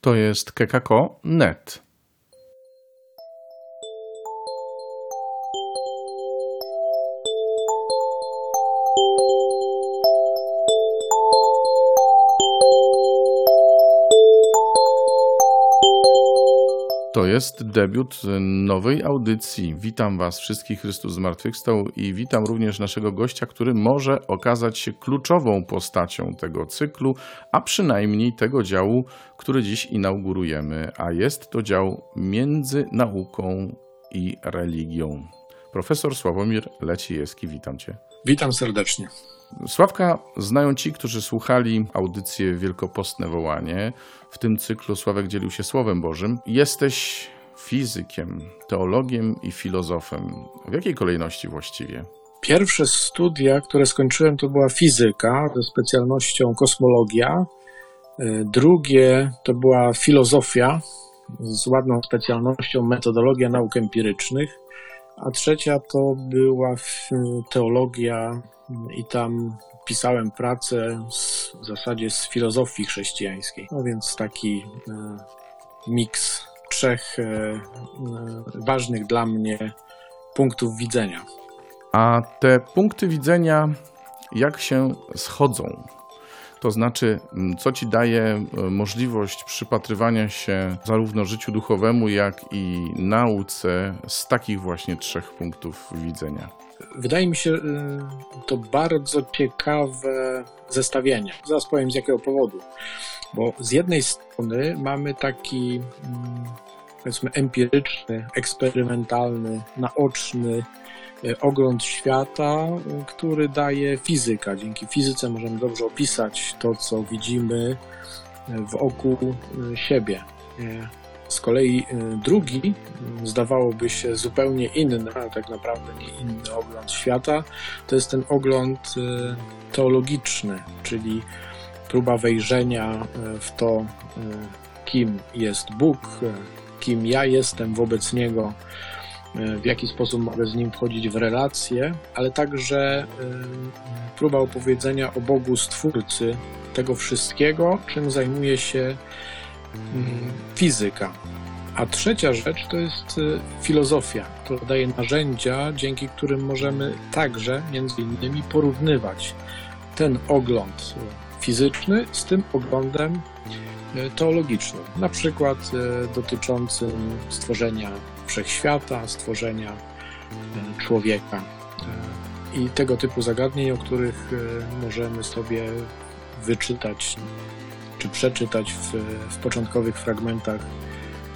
To jest kekako.net. To jest debiut nowej audycji. Witam Was wszystkich, Chrystus zmartwychwstał i witam również naszego gościa, który może okazać się kluczową postacią tego cyklu, a przynajmniej tego działu, który dziś inaugurujemy, a jest to dział między nauką i religią. Profesor Sławomir Leciejewski, witam Cię. Witam serdecznie. Sławka znają ci, którzy słuchali audycję Wielkopostne Wołanie. W tym cyklu Sławek dzielił się Słowem Bożym. Jesteś fizykiem, teologiem i filozofem. W jakiej kolejności właściwie? Pierwsze studia, które skończyłem, to była fizyka ze specjalnością kosmologia. E, drugie to była filozofia z ładną specjalnością metodologia nauk empirycznych. A trzecia to była teologia i tam pisałem pracę z, w zasadzie z filozofii chrześcijańskiej. No więc taki e, miks trzech e, e, ważnych dla mnie punktów widzenia. A te punkty widzenia jak się schodzą? To znaczy, co ci daje możliwość przypatrywania się zarówno życiu duchowemu, jak i nauce z takich właśnie trzech punktów widzenia? Wydaje mi się y, to bardzo ciekawe zestawienie. Zaraz powiem z jakiego powodu. Bo z jednej strony mamy taki, mm, powiedzmy, empiryczny, eksperymentalny, naoczny y, ogląd świata, y, który daje fizyka. Dzięki fizyce możemy dobrze opisać to, co widzimy wokół siebie. Z kolei y, drugi, y, zdawałoby się zupełnie inny, ale tak naprawdę nie inny ogląd świata, to jest ten ogląd y, teologiczny, czyli próba wejrzenia w to, kim jest Bóg, kim ja jestem wobec Niego, w jaki sposób mogę z Nim wchodzić w relacje, ale także próba opowiedzenia o Bogu Stwórcy tego wszystkiego, czym zajmuje się fizyka. A trzecia rzecz to jest y, filozofia, która daje narzędzia, dzięki którym możemy także, między innymi, porównywać ten ogląd fizyczny z tym oglądem y, teologicznym, na przykład y, dotyczącym stworzenia wszechświata, stworzenia człowieka i tego typu zagadnień, o których możemy sobie wyczytać czy przeczytać w, w początkowych fragmentach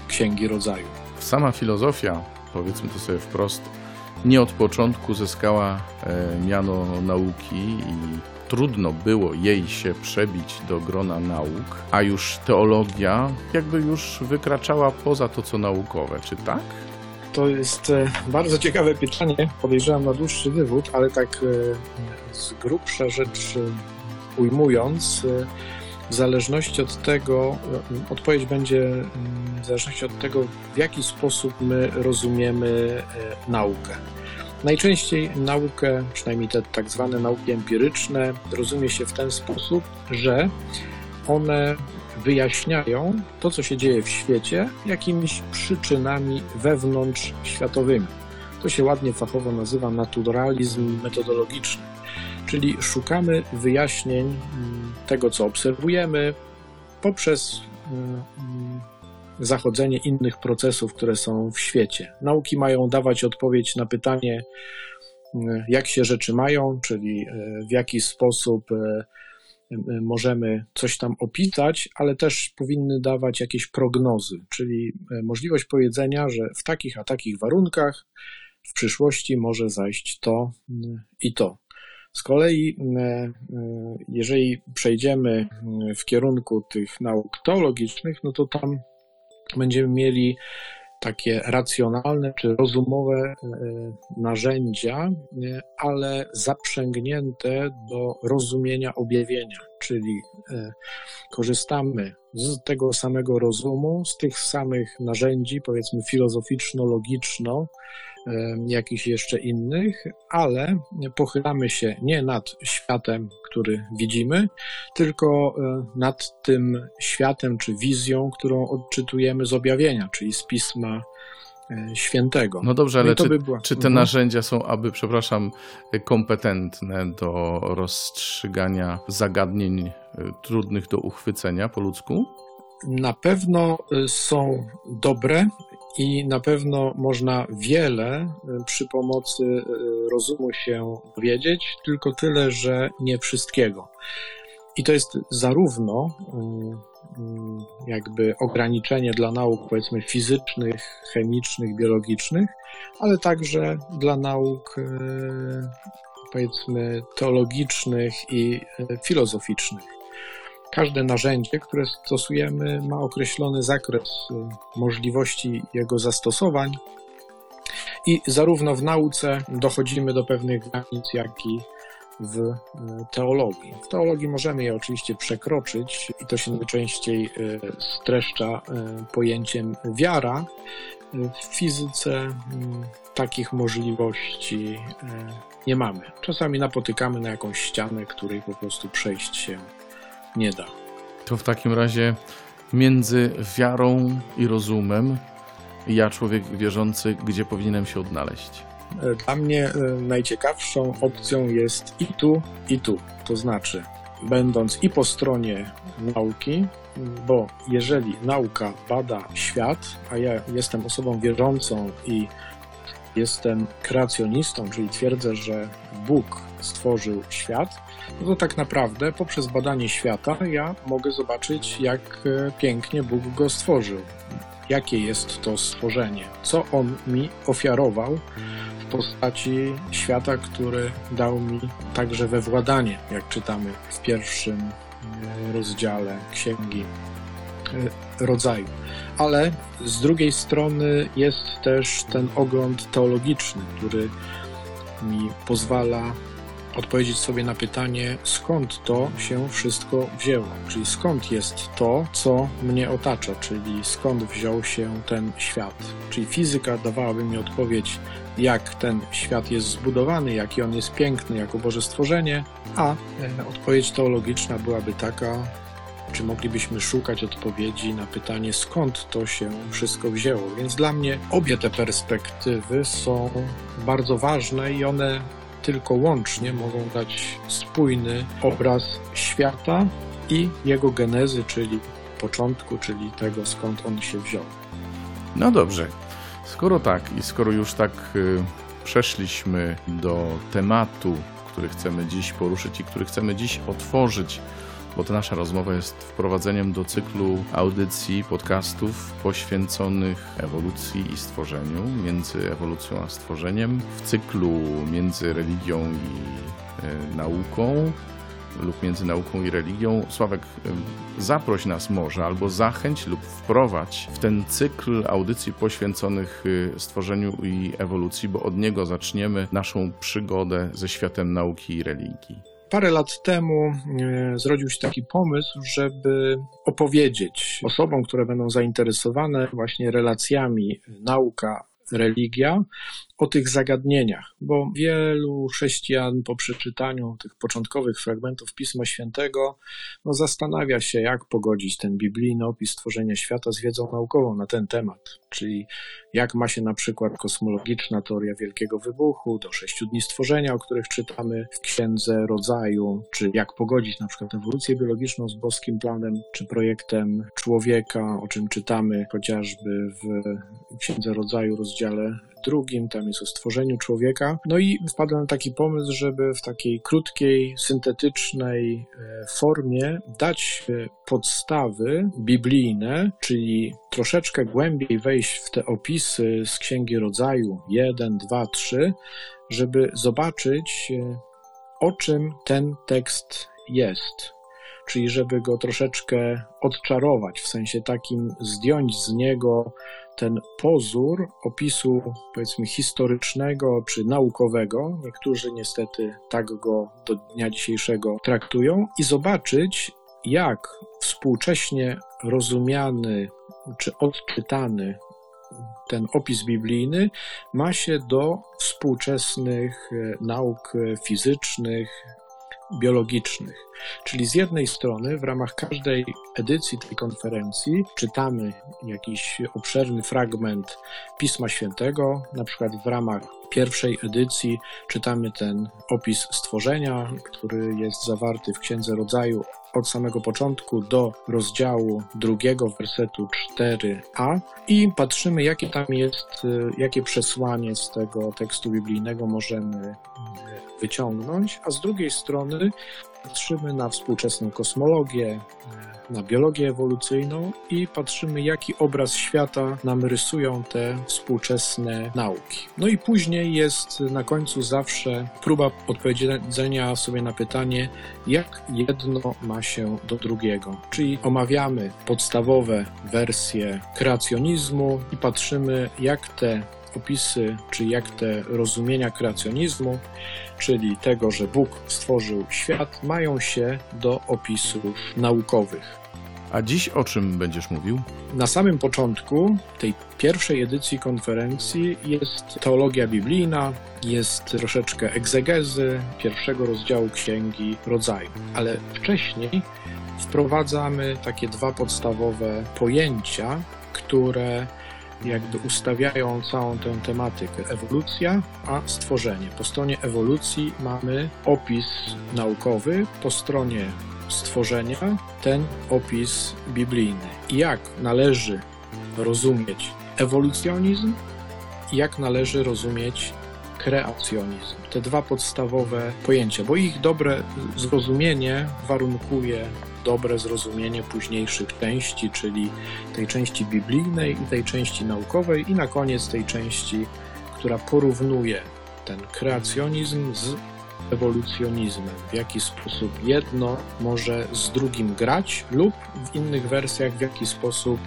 Księgi Rodzaju. Sama filozofia, powiedzmy to sobie wprost, nie od początku zyskała e, miano nauki i trudno było jej się przebić do grona nauk, a już teologia jakby już wykraczała poza to, co naukowe, czy tak? To jest e, bardzo ciekawe pytanie. Podejrzewam na dłuższy wywód, ale tak e, z grubsza rzecz ujmując, w zależności od tego, odpowiedź będzie mm, w zależności od tego, w jaki sposób my rozumiemy e, naukę. Najczęściej naukę, przynajmniej te tak zwane nauki empiryczne, rozumie się w ten sposób, że one wyjaśniają to, co się dzieje w świecie, jakimiś przyczynami wewnątrz światowymi. To się ładnie fachowo nazywa naturalizm metodologiczny czyli szukamy wyjaśnień mm, tego, co obserwujemy, poprzez mm, mm, zachodzenie innych procesów, które są w świecie. Nauki mają dawać odpowiedź na pytanie, jak się rzeczy mają, czyli e, w jaki sposób e, e, możemy coś tam opisać, ale też powinny dawać jakieś prognozy, czyli możliwość powiedzenia, że w takich a takich warunkach w przyszłości może zajść to i to. Z kolei, e, e, jeżeli przejdziemy w kierunku tych nauk teologicznych, no to tam będziemy mieli takie racjonalne czy rozumowe e, narzędzia, ale zaprzęgnięte do rozumienia objawienia, czyli korzystamy z tego samego rozumu, z tych samych narzędzi, powiedzmy filozoficzno-logiczno, jakichś jeszcze innych, ale pochylamy się nie nad światem, który widzimy, tylko e, nad tym światem czy wizją, którą odczytujemy z objawienia, czyli z pisma świętego. No dobrze, ale no czy, by czy, te mhm. narzędzia są, aby, przepraszam, kompetentne do rozstrzygania zagadnień e, trudnych do uchwycenia po ludzku? Na pewno są dobre i na pewno można wiele przy pomocy rozumu się dowiedzieć, tylko tyle, że nie wszystkiego. I to jest zarówno y, jakby ograniczenie dla nauk, powiedzmy, fizycznych, chemicznych, biologicznych, ale także dla nauk, powiedzmy, teologicznych i filozoficznych. Każde narzędzie, które stosujemy, ma określony zakres y, możliwości jego zastosowań. I zarówno w nauce dochodzimy do pewnych granic, jak i w y, teologii. W teologii możemy je oczywiście przekroczyć i to się najczęściej y, streszcza pojęciem wiara. W fizyce takich możliwości nie mamy. Czasami napotykamy na jakąś ścianę, której po prostu przejść się nie da. To w takim razie między wiarą i rozumem, ja, człowiek wierzący, gdzie powinienem się odnaleźć? Dla mnie e, najciekawszą opcją jest i tu, i tu. To znaczy, będąc i po stronie nauki, bo jeżeli nauka bada świat, a ja jestem osobą wierzącą i jestem kreacjonistą, czyli twierdzę, że Bóg stworzył świat, no to tak naprawdę poprzez badanie świata ja mogę zobaczyć, jak e, pięknie Bóg go stworzył. Jakie jest to stworzenie, co on mi ofiarował w postaci świata, który dał mi także we władanie, jak czytamy w pierwszym e, rozdziale księgi e, rodzaju. Ale z drugiej strony jest też ten ogląd teologiczny, który mi pozwala odpowiedzieć sobie na pytanie, skąd to się wszystko wzięło, czyli skąd jest to, co mnie otacza, czyli skąd wziął się ten świat. Czyli fizyka dawałaby mi odpowiedź, jak ten świat jest zbudowany, jaki on jest piękny jako Boże stworzenie, a e, odpowiedź teologiczna byłaby taka, czy moglibyśmy szukać odpowiedzi na pytanie, skąd to się wszystko wzięło. Więc dla mnie obie te perspektywy są bardzo ważne i one tylko łącznie mogą dać spójny obraz świata i jego genezy, czyli początku, czyli tego skąd on się wziął. No dobrze. Skoro tak i skoro już tak y, przeszliśmy do tematu, który chcemy dziś poruszyć i który chcemy dziś otworzyć, bo ta nasza rozmowa jest wprowadzeniem do cyklu audycji, podcastów poświęconych ewolucji i stworzeniu, między ewolucją a stworzeniem, w cyklu między religią i e, nauką lub między nauką i religią. Sławek, e, zaproś nas może albo zachęć lub wprowadź w ten cykl audycji poświęconych e, stworzeniu i ewolucji, bo od niego zaczniemy naszą przygodę ze światem nauki i religii. Parę lat temu e, zrodził się taki pomysł, żeby opowiedzieć osobom, które będą zainteresowane właśnie relacjami nauka, religia, o tych zagadnieniach, bo wielu chrześcijan po przeczytaniu tych początkowych fragmentów Pisma Świętego no, zastanawia się, jak pogodzić ten biblijny opis stworzenia świata z wiedzą naukową na ten temat, czyli jak ma się na przykład kosmologiczna teoria Wielkiego Wybuchu do sześciu dni stworzenia, o których czytamy w Księdze Rodzaju, czy jak pogodzić na przykład ewolucję biologiczną z boskim planem, czy projektem człowieka, o czym czytamy chociażby w Księdze Rodzaju, rozdziale drugim, tam jest o stworzeniu człowieka. No i wpadłem na taki pomysł, żeby w takiej krótkiej, syntetycznej e, formie dać e, podstawy biblijne, czyli troszeczkę głębiej wejść w te opisy z Księgi Rodzaju 1, 2, 3, żeby zobaczyć, e, o czym ten tekst jest czyli żeby go troszeczkę odczarować, w sensie takim zdjąć z niego ten pozór opisu, powiedzmy, historycznego czy naukowego, niektórzy niestety tak go do dnia dzisiejszego traktują, i zobaczyć, jak współcześnie rozumiany czy odczytany ten opis biblijny ma się do współczesnych e, nauk fizycznych, biologicznych. Czyli z jednej strony w ramach każdej edycji tej konferencji czytamy jakiś obszerny fragment Pisma Świętego, na przykład w ramach pierwszej edycji czytamy ten opis stworzenia, który jest zawarty w Księdze Rodzaju od samego początku do rozdziału drugiego, wersetu 4a i patrzymy, jakie tam jest, jakie przesłanie z tego tekstu biblijnego możemy wyciągnąć, a z drugiej strony patrzymy na współczesną kosmologię, na biologię ewolucyjną i patrzymy, jaki obraz świata nam rysują te współczesne nauki. No i później jest na końcu zawsze próba odpowiedzenia sobie na pytanie, jak jedno ma się do drugiego. Czyli omawiamy podstawowe wersje kreacjonizmu i patrzymy, jak te opisy, czy jak te rozumienia kreacjonizmu, czyli tego, że Bóg stworzył świat, mają się do opisów naukowych. A dziś o czym będziesz mówił? Na samym początku tej pierwszej edycji konferencji jest teologia biblijna, jest troszeczkę egzegezy pierwszego rozdziału Księgi Rodzaju, ale wcześniej wprowadzamy takie dwa podstawowe pojęcia, które jakby ustawiają całą tę tematykę ewolucja, a stworzenie. Po stronie ewolucji mamy opis naukowy, po stronie stworzenia ten opis biblijny. Jak należy rozumieć ewolucjonizm jak należy rozumieć kreacjonizm. Te dwa podstawowe pojęcia, bo ich dobre zrozumienie warunkuje dobre zrozumienie późniejszych części, czyli tej części biblijnej i tej części naukowej, i na koniec tej części, która porównuje ten kreacjonizm z ewolucjonizmem, w jaki sposób jedno może z drugim grać, lub w innych wersjach, w jaki sposób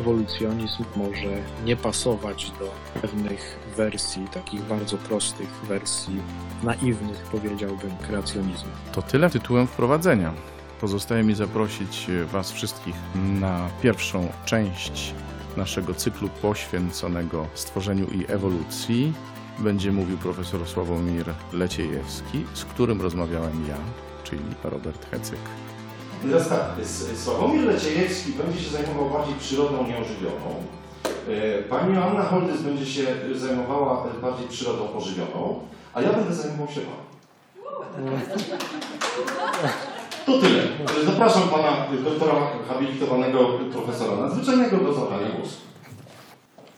ewolucjonizm może nie pasować do pewnych wersji, takich bardzo prostych wersji, naiwnych, powiedziałbym, kreacjonizmu. To tyle tytułem wprowadzenia. Pozostaje mi zaprosić Was wszystkich na pierwszą część naszego cyklu poświęconego stworzeniu i ewolucji. Będzie mówił profesor Sławomir Leciejewski, z którym rozmawiałem ja, czyli Robert Hecyk. Teraz tak, Sławomir Leciejewski będzie się zajmował bardziej przyrodą nieożywioną. E, pani Joanna Holdys będzie się zajmowała bardziej przyrodą ożywioną, a ja będę zajmował się Wami. To tyle. Zapraszam pana doktora habilitowanego profesora nadzwyczajnego do zabrania głosu.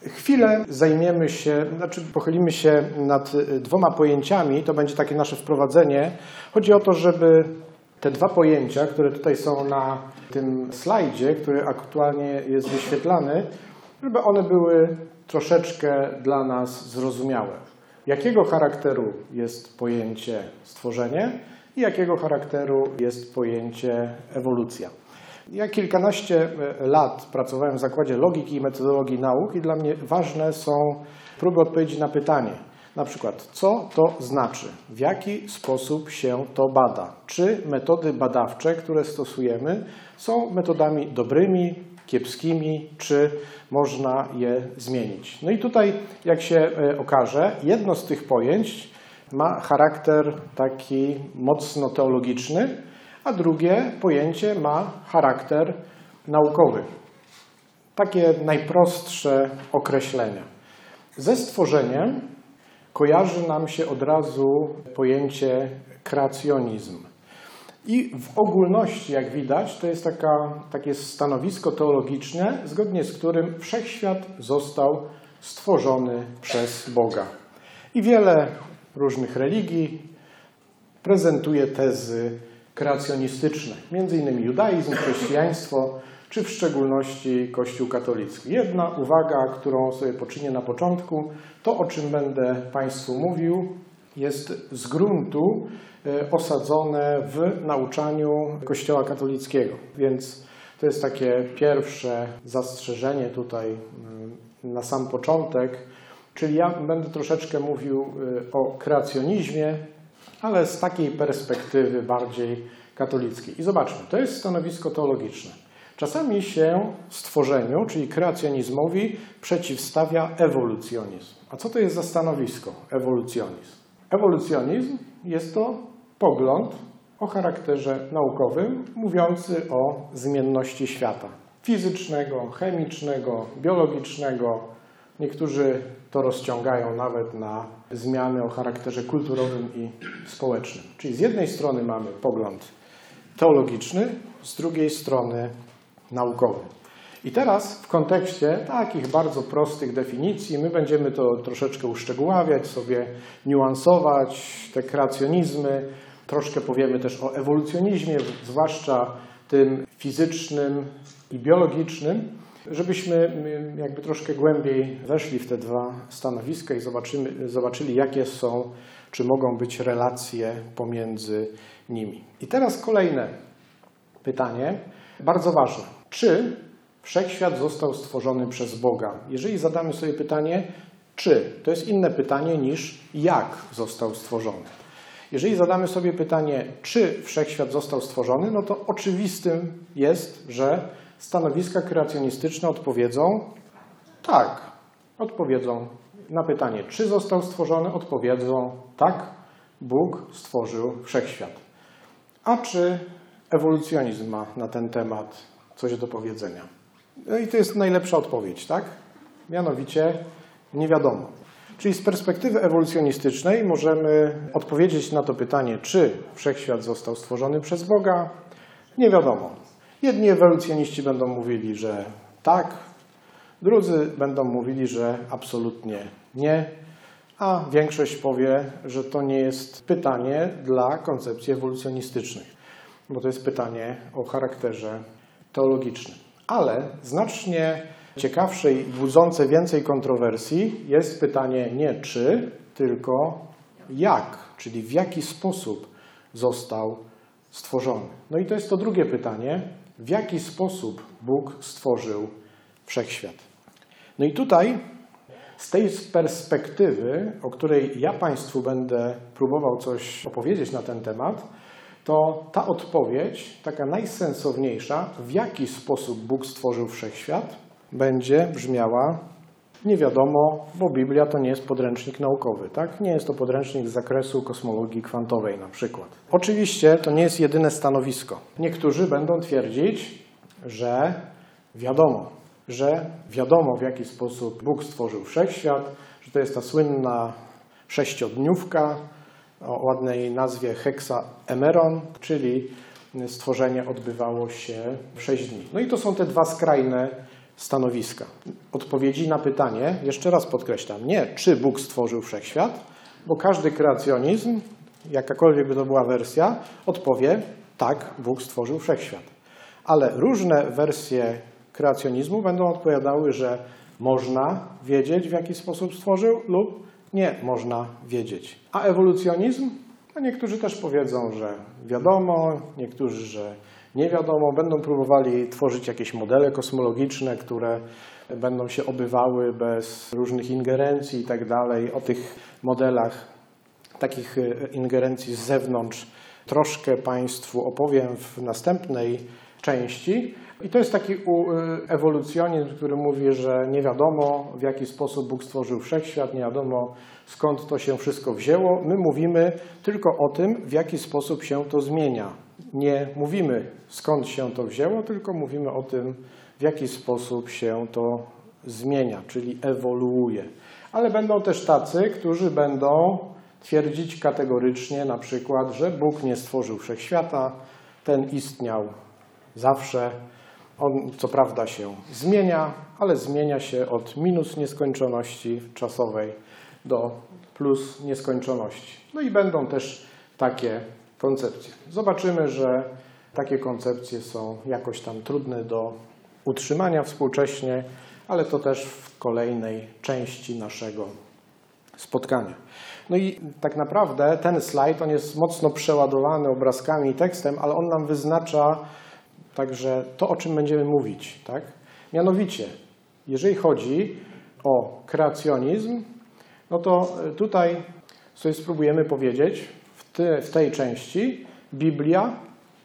Chwilę zajmiemy się, znaczy pochylimy się nad dwoma pojęciami, to będzie takie nasze wprowadzenie. Chodzi o to, żeby te dwa pojęcia, które tutaj są na tym slajdzie, który aktualnie jest wyświetlany, żeby one były troszeczkę dla nas zrozumiałe. Jakiego charakteru jest pojęcie stworzenie i jakiego charakteru jest pojęcie ewolucja. Ja kilkanaście e, lat pracowałem w Zakładzie Logiki i Metodologii Nauk i dla mnie ważne są próby odpowiedzi na pytanie, na przykład, co to znaczy, w jaki sposób się to bada, czy metody badawcze, które stosujemy, są metodami dobrymi, kiepskimi, czy można je zmienić. No i tutaj, jak się e, okaże, jedno z tych pojęć ma charakter taki mocno teologiczny, a drugie pojęcie ma charakter naukowy. Takie najprostsze określenia. Ze stworzeniem kojarzy nam się od razu pojęcie kreacjonizm. I w ogólności, jak widać, to jest taka, takie stanowisko teologiczne, zgodnie z którym wszechświat został stworzony przez Boga. I wiele różnych religii prezentuje tezy kreacjonistyczne, innymi judaizm, chrześcijaństwo, czy w szczególności Kościół katolicki. Jedna uwaga, którą sobie poczynię na początku, to o czym będę Państwu mówił, jest z gruntu e, osadzone w nauczaniu Kościoła katolickiego. Więc to jest takie pierwsze zastrzeżenie tutaj mm, na sam początek. Czyli ja będę troszeczkę mówił y, o kreacjonizmie, ale z takiej perspektywy bardziej katolickiej. I zobaczmy, to jest stanowisko teologiczne. czasami się stworzeniu, czyli kreacjonizmowi, przeciwstawia ewolucjonizm. A co to jest za stanowisko ewolucjonizm? Ewolucjonizm jest to pogląd o charakterze naukowym, mówiący o zmienności świata fizycznego, chemicznego, biologicznego. Niektórzy to rozciągają nawet na zmiany o charakterze kulturowym i społecznym. Czyli z jednej strony mamy pogląd teologiczny, z drugiej strony naukowy. I teraz w kontekście takich bardzo prostych definicji, my będziemy to troszeczkę uszczegóławiać, sobie niuansować te kreacjonizmy, troszkę powiemy też o ewolucjonizmie, zwłaszcza tym fizycznym i biologicznym, żebyśmy jakby troszkę głębiej weszli w te dwa stanowiska i zobaczymy, zobaczyli, jakie są, czy mogą być relacje pomiędzy nimi. I teraz kolejne pytanie, bardzo ważne. Czy wszechświat został stworzony przez Boga? Jeżeli zadamy sobie pytanie, czy, to jest inne pytanie niż jak został stworzony. Jeżeli zadamy sobie pytanie, czy wszechświat został stworzony, no to oczywistym jest, że stanowiska kreacjonistyczne odpowiedzą tak. Odpowiedzą na pytanie, czy został stworzony, odpowiedzą tak, Bóg stworzył wszechświat. A czy ewolucjonizm ma na ten temat coś do powiedzenia? No i to jest najlepsza odpowiedź, tak? Mianowicie nie wiadomo. Czyli z perspektywy ewolucjonistycznej możemy odpowiedzieć na to pytanie, czy wszechświat został stworzony przez Boga? Nie wiadomo. Jedni ewolucjoniści będą mówili, że tak, drudzy będą mówili, że absolutnie nie, a większość powie, że to nie jest pytanie dla koncepcji ewolucjonistycznych, bo to jest pytanie o charakterze teologicznym. Ale znacznie ciekawsze i budzące więcej kontrowersji jest pytanie nie czy, tylko jak, czyli w jaki sposób został stworzony. No i to jest to drugie pytanie, w jaki sposób Bóg stworzył wszechświat. No i tutaj z tej perspektywy, o której ja Państwu będę próbował coś opowiedzieć na ten temat, to ta odpowiedź, taka najsensowniejsza, w jaki sposób Bóg stworzył wszechświat, będzie brzmiała nie wiadomo, bo Biblia to nie jest podręcznik naukowy, tak? Nie jest to podręcznik z zakresu kosmologii kwantowej na przykład. Oczywiście to nie jest jedyne stanowisko. Niektórzy będą twierdzić, że wiadomo, że wiadomo w jaki sposób Bóg stworzył wszechświat, że to jest ta słynna sześciodniówka o ładnej nazwie heksaemeron, czyli stworzenie odbywało się w sześć dni. No i to są te dwa skrajne stanowiska. Odpowiedzi na pytanie, jeszcze raz podkreślam, nie czy Bóg stworzył wszechświat, bo każdy kreacjonizm, jakakolwiek by to była wersja, odpowie tak, Bóg stworzył wszechświat. Ale różne wersje kreacjonizmu będą odpowiadały, że można wiedzieć, w jaki sposób stworzył, lub nie można wiedzieć. A ewolucjonizm? No niektórzy też powiedzą, że wiadomo, niektórzy, że nie wiadomo. Będą próbowali tworzyć jakieś modele kosmologiczne, które będą się obywały bez różnych ingerencji i tak dalej. O tych modelach takich e, ingerencji z zewnątrz troszkę Państwu opowiem w następnej części. I to jest taki e, ewolucjonizm, który mówi, że nie wiadomo w jaki sposób Bóg stworzył wszechświat, nie wiadomo skąd to się wszystko wzięło. My mówimy tylko o tym, w jaki sposób się to zmienia. Nie mówimy skąd się to wzięło, tylko mówimy o tym, w jaki sposób się to zmienia, czyli ewoluuje. Ale będą też tacy, którzy będą twierdzić kategorycznie na przykład, że Bóg nie stworzył wszechświata, ten istniał zawsze. On co prawda się zmienia, ale zmienia się od minus nieskończoności czasowej do plus nieskończoności. No i będą też takie koncepcje. Zobaczymy, że takie koncepcje są jakoś tam trudne do utrzymania współcześnie, ale to też w kolejnej części naszego spotkania. No i tak naprawdę ten slajd, on jest mocno przeładowany obrazkami i tekstem, ale on nam wyznacza także to, o czym będziemy mówić. Tak? Mianowicie, jeżeli chodzi o kreacjonizm, no to tutaj sobie spróbujemy powiedzieć w, te, w tej części Biblia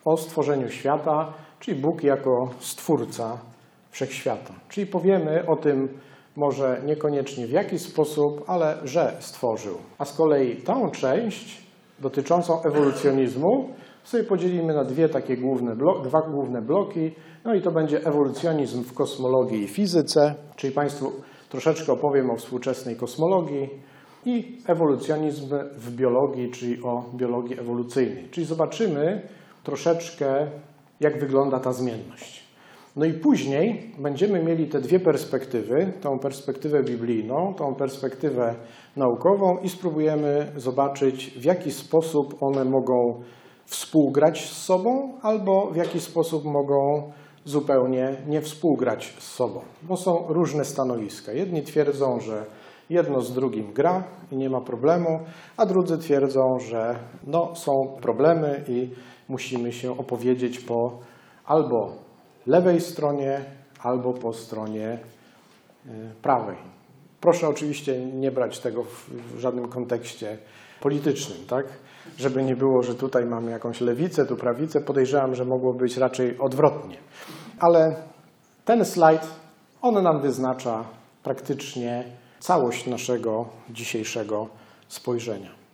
o stworzeniu świata czyli Bóg jako stwórca wszechświata. Czyli powiemy o tym może niekoniecznie w jaki sposób, ale że stworzył. A z kolei tą część dotyczącą ewolucjonizmu sobie podzielimy na dwie takie główne dwa główne bloki. No i to będzie ewolucjonizm w kosmologii i fizyce, czyli Państwu troszeczkę opowiem o współczesnej kosmologii i ewolucjonizm w biologii, czyli o biologii ewolucyjnej. Czyli zobaczymy troszeczkę, jak wygląda ta zmienność. No i później będziemy mieli te dwie perspektywy, tą perspektywę biblijną, tą perspektywę naukową i spróbujemy zobaczyć, w jaki sposób one mogą współgrać z sobą, albo w jaki sposób mogą zupełnie nie współgrać z sobą, bo są różne stanowiska. Jedni twierdzą, że jedno z drugim gra i nie ma problemu, a drudzy twierdzą, że no, są problemy i musimy się opowiedzieć po albo lewej stronie, albo po stronie y, prawej. Proszę oczywiście nie brać tego w, żadnym kontekście politycznym, tak? Żeby nie było, że tutaj mamy jakąś lewicę, tu prawicę. Podejrzewam, że mogło być raczej odwrotnie. Ale ten slajd, on nam wyznacza praktycznie całość naszego dzisiejszego spojrzenia.